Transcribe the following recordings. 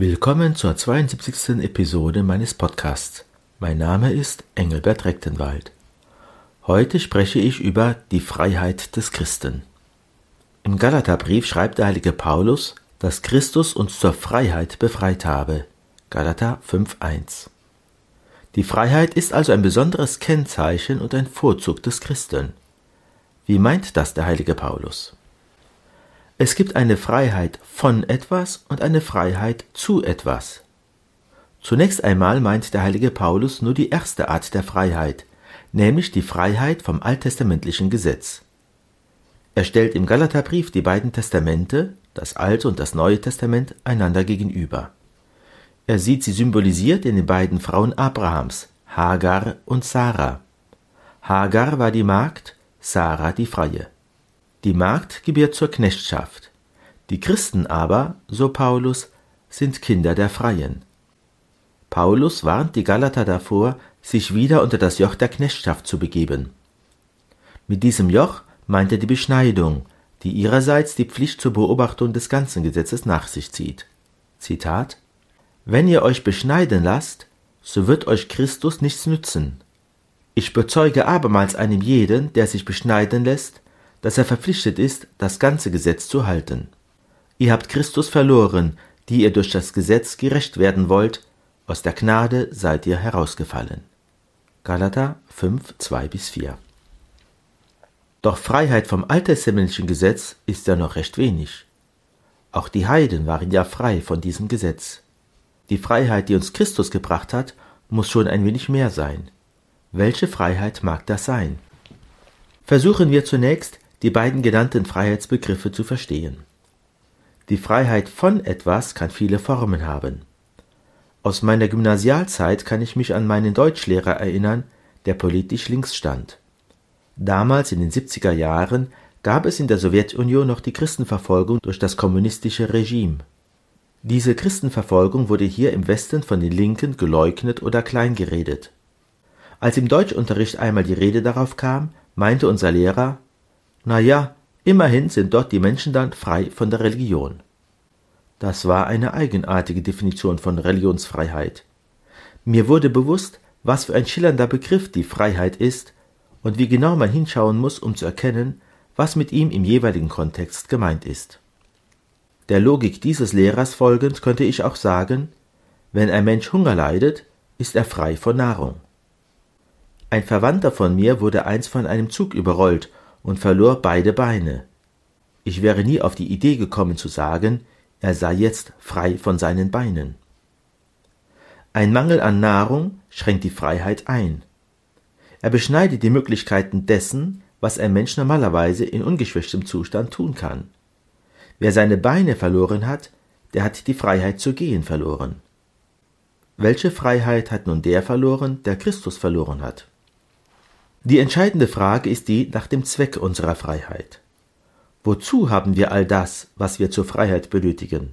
Willkommen zur 72. Episode meines Podcasts. Mein Name ist Engelbert Rechtenwald. Heute spreche ich über die Freiheit des Christen. Im Galaterbrief schreibt der heilige Paulus, dass Christus uns zur Freiheit befreit habe. Galater 5.1. Die Freiheit ist also ein besonderes Kennzeichen und ein Vorzug des Christen. Wie meint das der heilige Paulus? Es gibt eine Freiheit von etwas und eine Freiheit zu etwas. Zunächst einmal meint der heilige Paulus nur die erste Art der Freiheit, nämlich die Freiheit vom alttestamentlichen Gesetz. Er stellt im Galaterbrief die beiden Testamente, das Alte und das Neue Testament, einander gegenüber. Er sieht sie symbolisiert in den beiden Frauen Abrahams, Hagar und Sarah. Hagar war die Magd, Sarah die Freie. Die Magd gebiert zur Knechtschaft. Die Christen aber, so Paulus, sind Kinder der Freien. Paulus warnt die Galater davor, sich wieder unter das Joch der Knechtschaft zu begeben. Mit diesem Joch meint er die Beschneidung, die ihrerseits die Pflicht zur Beobachtung des ganzen Gesetzes nach sich zieht. Zitat Wenn ihr euch beschneiden lasst, so wird euch Christus nichts nützen. Ich bezeuge abermals einem jeden, der sich beschneiden lässt, dass er verpflichtet ist, das ganze Gesetz zu halten. Ihr habt Christus verloren, die ihr durch das Gesetz gerecht werden wollt, aus der Gnade seid ihr herausgefallen. Galater 5, 2 bis 4. Doch Freiheit vom alttestamentlichen Gesetz ist ja noch recht wenig. Auch die Heiden waren ja frei von diesem Gesetz. Die Freiheit, die uns Christus gebracht hat, muss schon ein wenig mehr sein. Welche Freiheit mag das sein? Versuchen wir zunächst, die beiden genannten Freiheitsbegriffe zu verstehen. Die Freiheit von etwas kann viele Formen haben. Aus meiner Gymnasialzeit kann ich mich an meinen Deutschlehrer erinnern, der politisch links stand. Damals in den 70er Jahren gab es in der Sowjetunion noch die Christenverfolgung durch das kommunistische Regime. Diese Christenverfolgung wurde hier im Westen von den Linken geleugnet oder kleingeredet. Als im Deutschunterricht einmal die Rede darauf kam, meinte unser Lehrer, na ja, immerhin sind dort die Menschen dann frei von der Religion. Das war eine eigenartige Definition von Religionsfreiheit. Mir wurde bewusst, was für ein schillernder Begriff die Freiheit ist und wie genau man hinschauen muss, um zu erkennen, was mit ihm im jeweiligen Kontext gemeint ist. Der Logik dieses Lehrers folgend könnte ich auch sagen, wenn ein Mensch Hunger leidet, ist er frei von Nahrung. Ein Verwandter von mir wurde einst von einem Zug überrollt und verlor beide Beine. Ich wäre nie auf die Idee gekommen zu sagen, er sei jetzt frei von seinen Beinen. Ein Mangel an Nahrung schränkt die Freiheit ein. Er beschneidet die Möglichkeiten dessen, was ein Mensch normalerweise in ungeschwächtem Zustand tun kann. Wer seine Beine verloren hat, der hat die Freiheit zu gehen verloren. Welche Freiheit hat nun der verloren, der Christus verloren hat? Die entscheidende Frage ist die nach dem Zweck unserer Freiheit. Wozu haben wir all das, was wir zur Freiheit benötigen?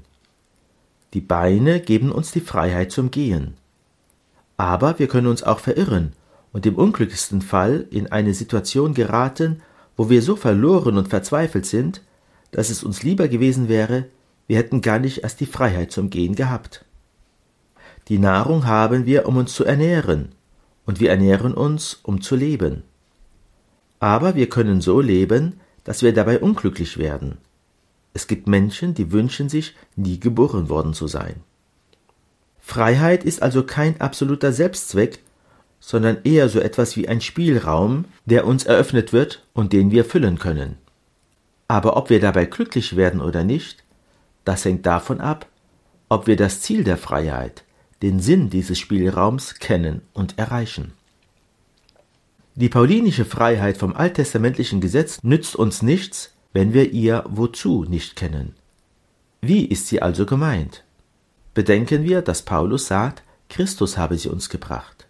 Die Beine geben uns die Freiheit zum Gehen. Aber wir können uns auch verirren und im unglücklichsten Fall in eine Situation geraten, wo wir so verloren und verzweifelt sind, dass es uns lieber gewesen wäre, wir hätten gar nicht erst die Freiheit zum Gehen gehabt. Die Nahrung haben wir, um uns zu ernähren, und wir ernähren uns, um zu leben. Aber wir können so leben, dass wir dabei unglücklich werden. Es gibt Menschen, die wünschen sich, nie geboren worden zu sein. Freiheit ist also kein absoluter Selbstzweck, sondern eher so etwas wie ein Spielraum, der uns eröffnet wird und den wir füllen können. Aber ob wir dabei glücklich werden oder nicht, das hängt davon ab, ob wir das Ziel der Freiheit, den Sinn dieses Spielraums kennen und erreichen. Die paulinische Freiheit vom alttestamentlichen Gesetz nützt uns nichts, wenn wir ihr wozu nicht kennen. Wie ist sie also gemeint? Bedenken wir, dass Paulus sagt, Christus habe sie uns gebracht.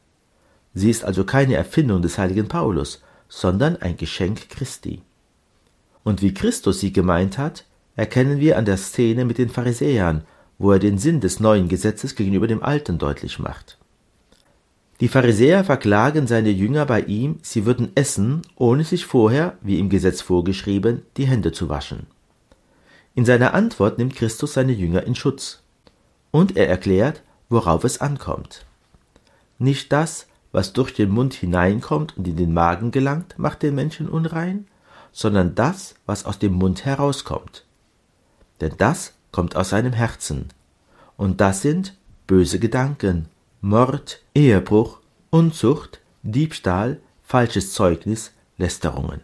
Sie ist also keine Erfindung des heiligen Paulus, sondern ein Geschenk Christi. Und wie Christus sie gemeint hat, erkennen wir an der Szene mit den Pharisäern wo er den Sinn des neuen Gesetzes gegenüber dem alten deutlich macht. Die Pharisäer verklagen seine Jünger bei ihm, sie würden essen, ohne sich vorher, wie im Gesetz vorgeschrieben, die Hände zu waschen. In seiner Antwort nimmt Christus seine Jünger in Schutz. Und er erklärt, worauf es ankommt. Nicht das, was durch den Mund hineinkommt und in den Magen gelangt, macht den Menschen unrein, sondern das, was aus dem Mund herauskommt. Denn das kommt aus seinem Herzen. Und das sind böse Gedanken, Mord, Ehebruch, Unzucht, Diebstahl, falsches Zeugnis, Lästerungen.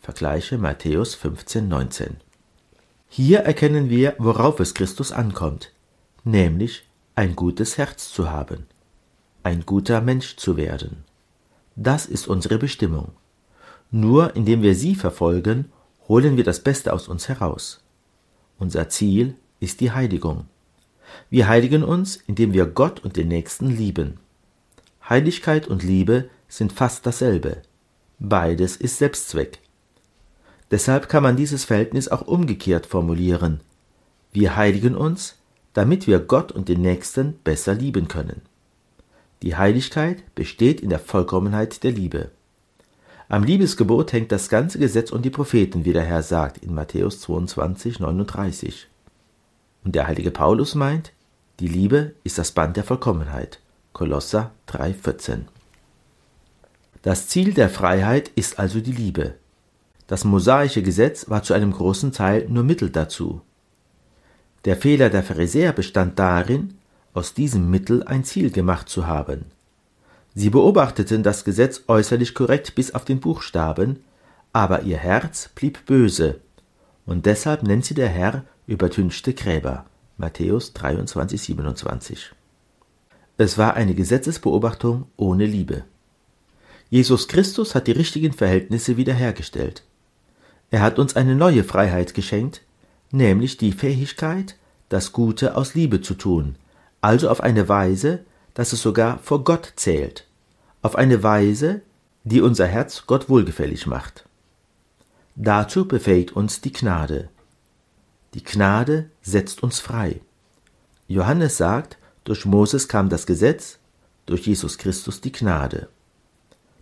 Vergleiche Matthäus 15, 19. Hier erkennen wir, worauf es Christus ankommt, nämlich ein gutes Herz zu haben, ein guter Mensch zu werden. Das ist unsere Bestimmung. Nur indem wir sie verfolgen, holen wir das Beste aus uns heraus. Unser Ziel ist die Heiligung. Wir heiligen uns, indem wir Gott und den Nächsten lieben. Heiligkeit und Liebe sind fast dasselbe. Beides ist Selbstzweck. Deshalb kann man dieses Verhältnis auch umgekehrt formulieren. Wir heiligen uns, damit wir Gott und den Nächsten besser lieben können. Die Heiligkeit besteht in der Vollkommenheit der Liebe. Am Liebesgebot hängt das ganze Gesetz und die Propheten, wie der Herr sagt in Matthäus 22, 39. Und der heilige Paulus meint, die Liebe ist das Band der Vollkommenheit. Kolosser 3, 14. Das Ziel der Freiheit ist also die Liebe. Das mosaische Gesetz war zu einem großen Teil nur Mittel dazu. Der Fehler der Pharisäer bestand darin, aus diesem Mittel ein Ziel gemacht zu haben. Sie beobachteten das Gesetz äußerlich korrekt bis auf den Buchstaben, aber ihr Herz blieb böse, und deshalb nennt sie der Herr übertünchte Gräber. Matthäus 23, 27. Es war eine Gesetzesbeobachtung ohne Liebe. Jesus Christus hat die richtigen Verhältnisse wiederhergestellt. Er hat uns eine neue Freiheit geschenkt, nämlich die Fähigkeit, das Gute aus Liebe zu tun, also auf eine Weise, dass es sogar vor Gott zählt, auf eine Weise, die unser Herz Gott wohlgefällig macht. Dazu befähigt uns die Gnade. Die Gnade setzt uns frei. Johannes sagt, durch Moses kam das Gesetz, durch Jesus Christus die Gnade.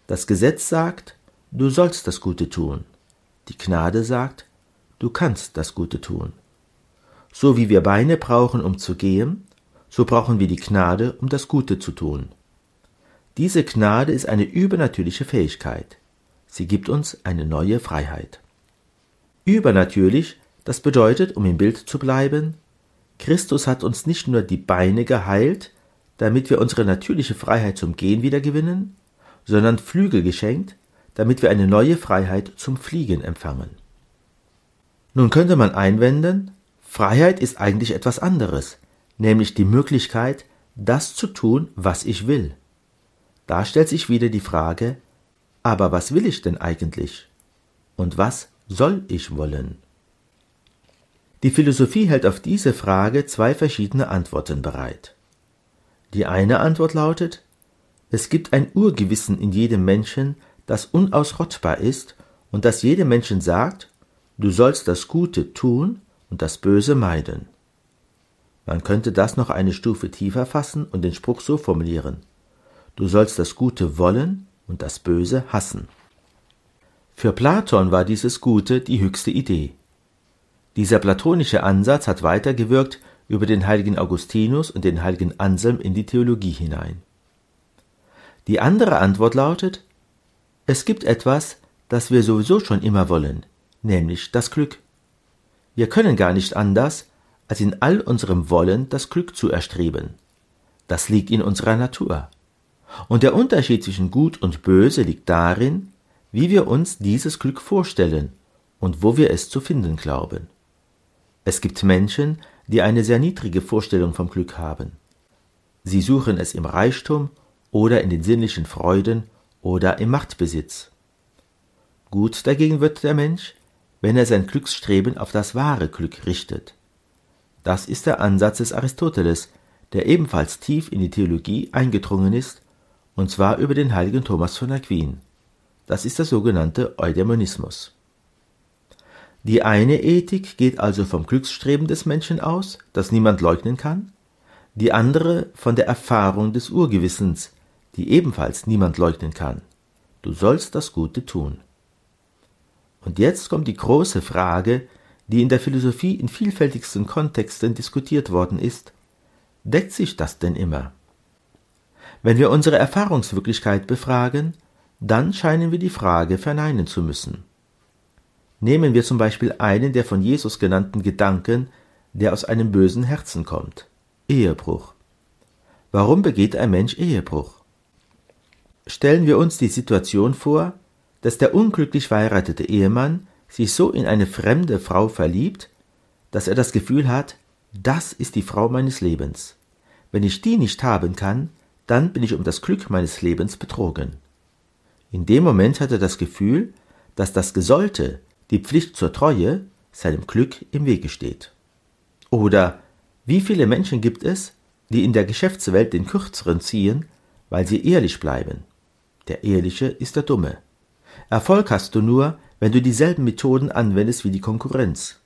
Das Gesetz sagt, du sollst das Gute tun. Die Gnade sagt, du kannst das Gute tun. So wie wir Beine brauchen, um zu gehen, so brauchen wir die Gnade, um das Gute zu tun. Diese Gnade ist eine übernatürliche Fähigkeit. Sie gibt uns eine neue Freiheit. Übernatürlich, das bedeutet, um im Bild zu bleiben, Christus hat uns nicht nur die Beine geheilt, damit wir unsere natürliche Freiheit zum Gehen wiedergewinnen, sondern Flügel geschenkt, damit wir eine neue Freiheit zum Fliegen empfangen. Nun könnte man einwenden, Freiheit ist eigentlich etwas anderes, nämlich die Möglichkeit, das zu tun, was ich will. Da stellt sich wieder die Frage, aber was will ich denn eigentlich? Und was soll ich wollen? Die Philosophie hält auf diese Frage zwei verschiedene Antworten bereit. Die eine Antwort lautet, es gibt ein Urgewissen in jedem Menschen, das unausrottbar ist und das jedem Menschen sagt, du sollst das Gute tun und das Böse meiden. Man könnte das noch eine Stufe tiefer fassen und den Spruch so formulieren. Du sollst das Gute wollen und das Böse hassen. Für Platon war dieses Gute die höchste Idee. Dieser platonische Ansatz hat weitergewirkt über den heiligen Augustinus und den heiligen Anselm in die Theologie hinein. Die andere Antwort lautet, es gibt etwas, das wir sowieso schon immer wollen, nämlich das Glück. Wir können gar nicht anders, als in all unserem Wollen das Glück zu erstreben. Das liegt in unserer Natur. Und der Unterschied zwischen Gut und Böse liegt darin, wie wir uns dieses Glück vorstellen und wo wir es zu finden glauben. Es gibt Menschen, die eine sehr niedrige Vorstellung vom Glück haben. Sie suchen es im Reichtum oder in den sinnlichen Freuden oder im Machtbesitz. Gut dagegen wird der Mensch, wenn er sein Glücksstreben auf das wahre Glück richtet. Das ist der Ansatz des Aristoteles, der ebenfalls tief in die Theologie eingedrungen ist, und zwar über den heiligen Thomas von Aquin. Das ist der sogenannte Eudaimonismus. Die eine Ethik geht also vom Glücksstreben des Menschen aus, das niemand leugnen kann, die andere von der Erfahrung des Urgewissens, die ebenfalls niemand leugnen kann. Du sollst das Gute tun. Und jetzt kommt die große Frage, die in der Philosophie in vielfältigsten Kontexten diskutiert worden ist. Deckt sich das denn immer? Wenn wir unsere Erfahrungswirklichkeit befragen, dann scheinen wir die Frage verneinen zu müssen. Nehmen wir zum Beispiel einen der von Jesus genannten Gedanken, der aus einem bösen Herzen kommt. Ehebruch. Warum begeht ein Mensch Ehebruch? Stellen wir uns die Situation vor, dass der unglücklich verheiratete Ehemann sich so in eine fremde Frau verliebt, dass er das Gefühl hat, das ist die Frau meines Lebens. Wenn ich die nicht haben kann, dann bin ich um das Glück meines Lebens betrogen. In dem Moment hat er das Gefühl, dass das Gesollte, die Pflicht zur Treue, seinem Glück im Wege steht. Oder wie viele Menschen gibt es, die in der Geschäftswelt den Kürzeren ziehen, weil sie ehrlich bleiben? Der Ehrliche ist der Dumme. Erfolg hast du nur, wenn du dieselben Methoden anwendest wie die Konkurrenz.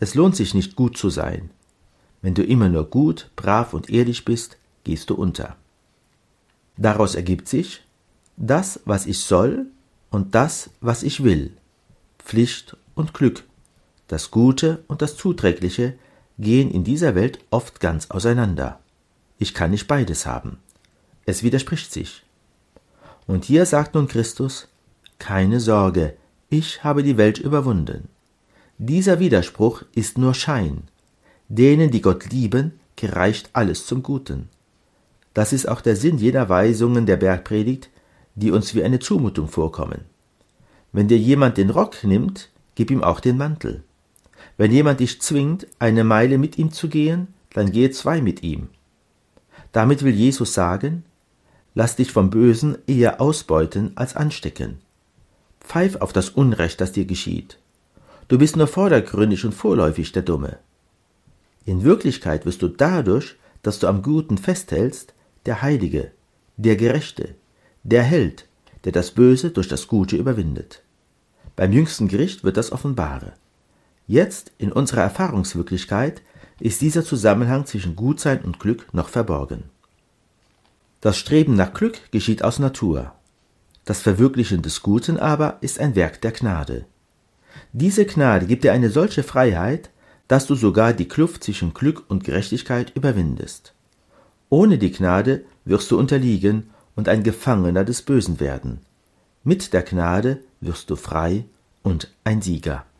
Es lohnt sich nicht gut zu sein. Wenn du immer nur gut, brav und ehrlich bist, gehst du unter. Daraus ergibt sich, das, was ich soll und das, was ich will, Pflicht und Glück, das Gute und das Zuträgliche gehen in dieser Welt oft ganz auseinander. Ich kann nicht beides haben. Es widerspricht sich. Und hier sagt nun Christus, keine Sorge, ich habe die Welt überwunden. Dieser Widerspruch ist nur Schein. Denen, die Gott lieben, gereicht alles zum Guten. Das ist auch der Sinn jener Weisungen der Bergpredigt, die uns wie eine Zumutung vorkommen. Wenn dir jemand den Rock nimmt, gib ihm auch den Mantel. Wenn jemand dich zwingt, eine Meile mit ihm zu gehen, dann gehe zwei mit ihm. Damit will Jesus sagen, lass dich vom Bösen eher ausbeuten als anstecken. Pfeif auf das Unrecht, das dir geschieht. Du bist nur vordergründig und vorläufig der Dumme. In Wirklichkeit wirst du dadurch, dass du am Guten festhältst, der Heilige, der Gerechte, der Held, der das Böse durch das Gute überwindet. Beim jüngsten Gericht wird das offenbare. Jetzt, in unserer Erfahrungswirklichkeit, ist dieser Zusammenhang zwischen Gutsein und Glück noch verborgen. Das Streben nach Glück geschieht aus Natur. Das Verwirklichen des Guten aber ist ein Werk der Gnade. Diese Gnade gibt dir eine solche Freiheit, dass du sogar die Kluft zwischen Glück und Gerechtigkeit überwindest. Ohne die Gnade wirst du unterliegen und ein Gefangener des Bösen werden. Mit der Gnade wirst du frei und ein Sieger.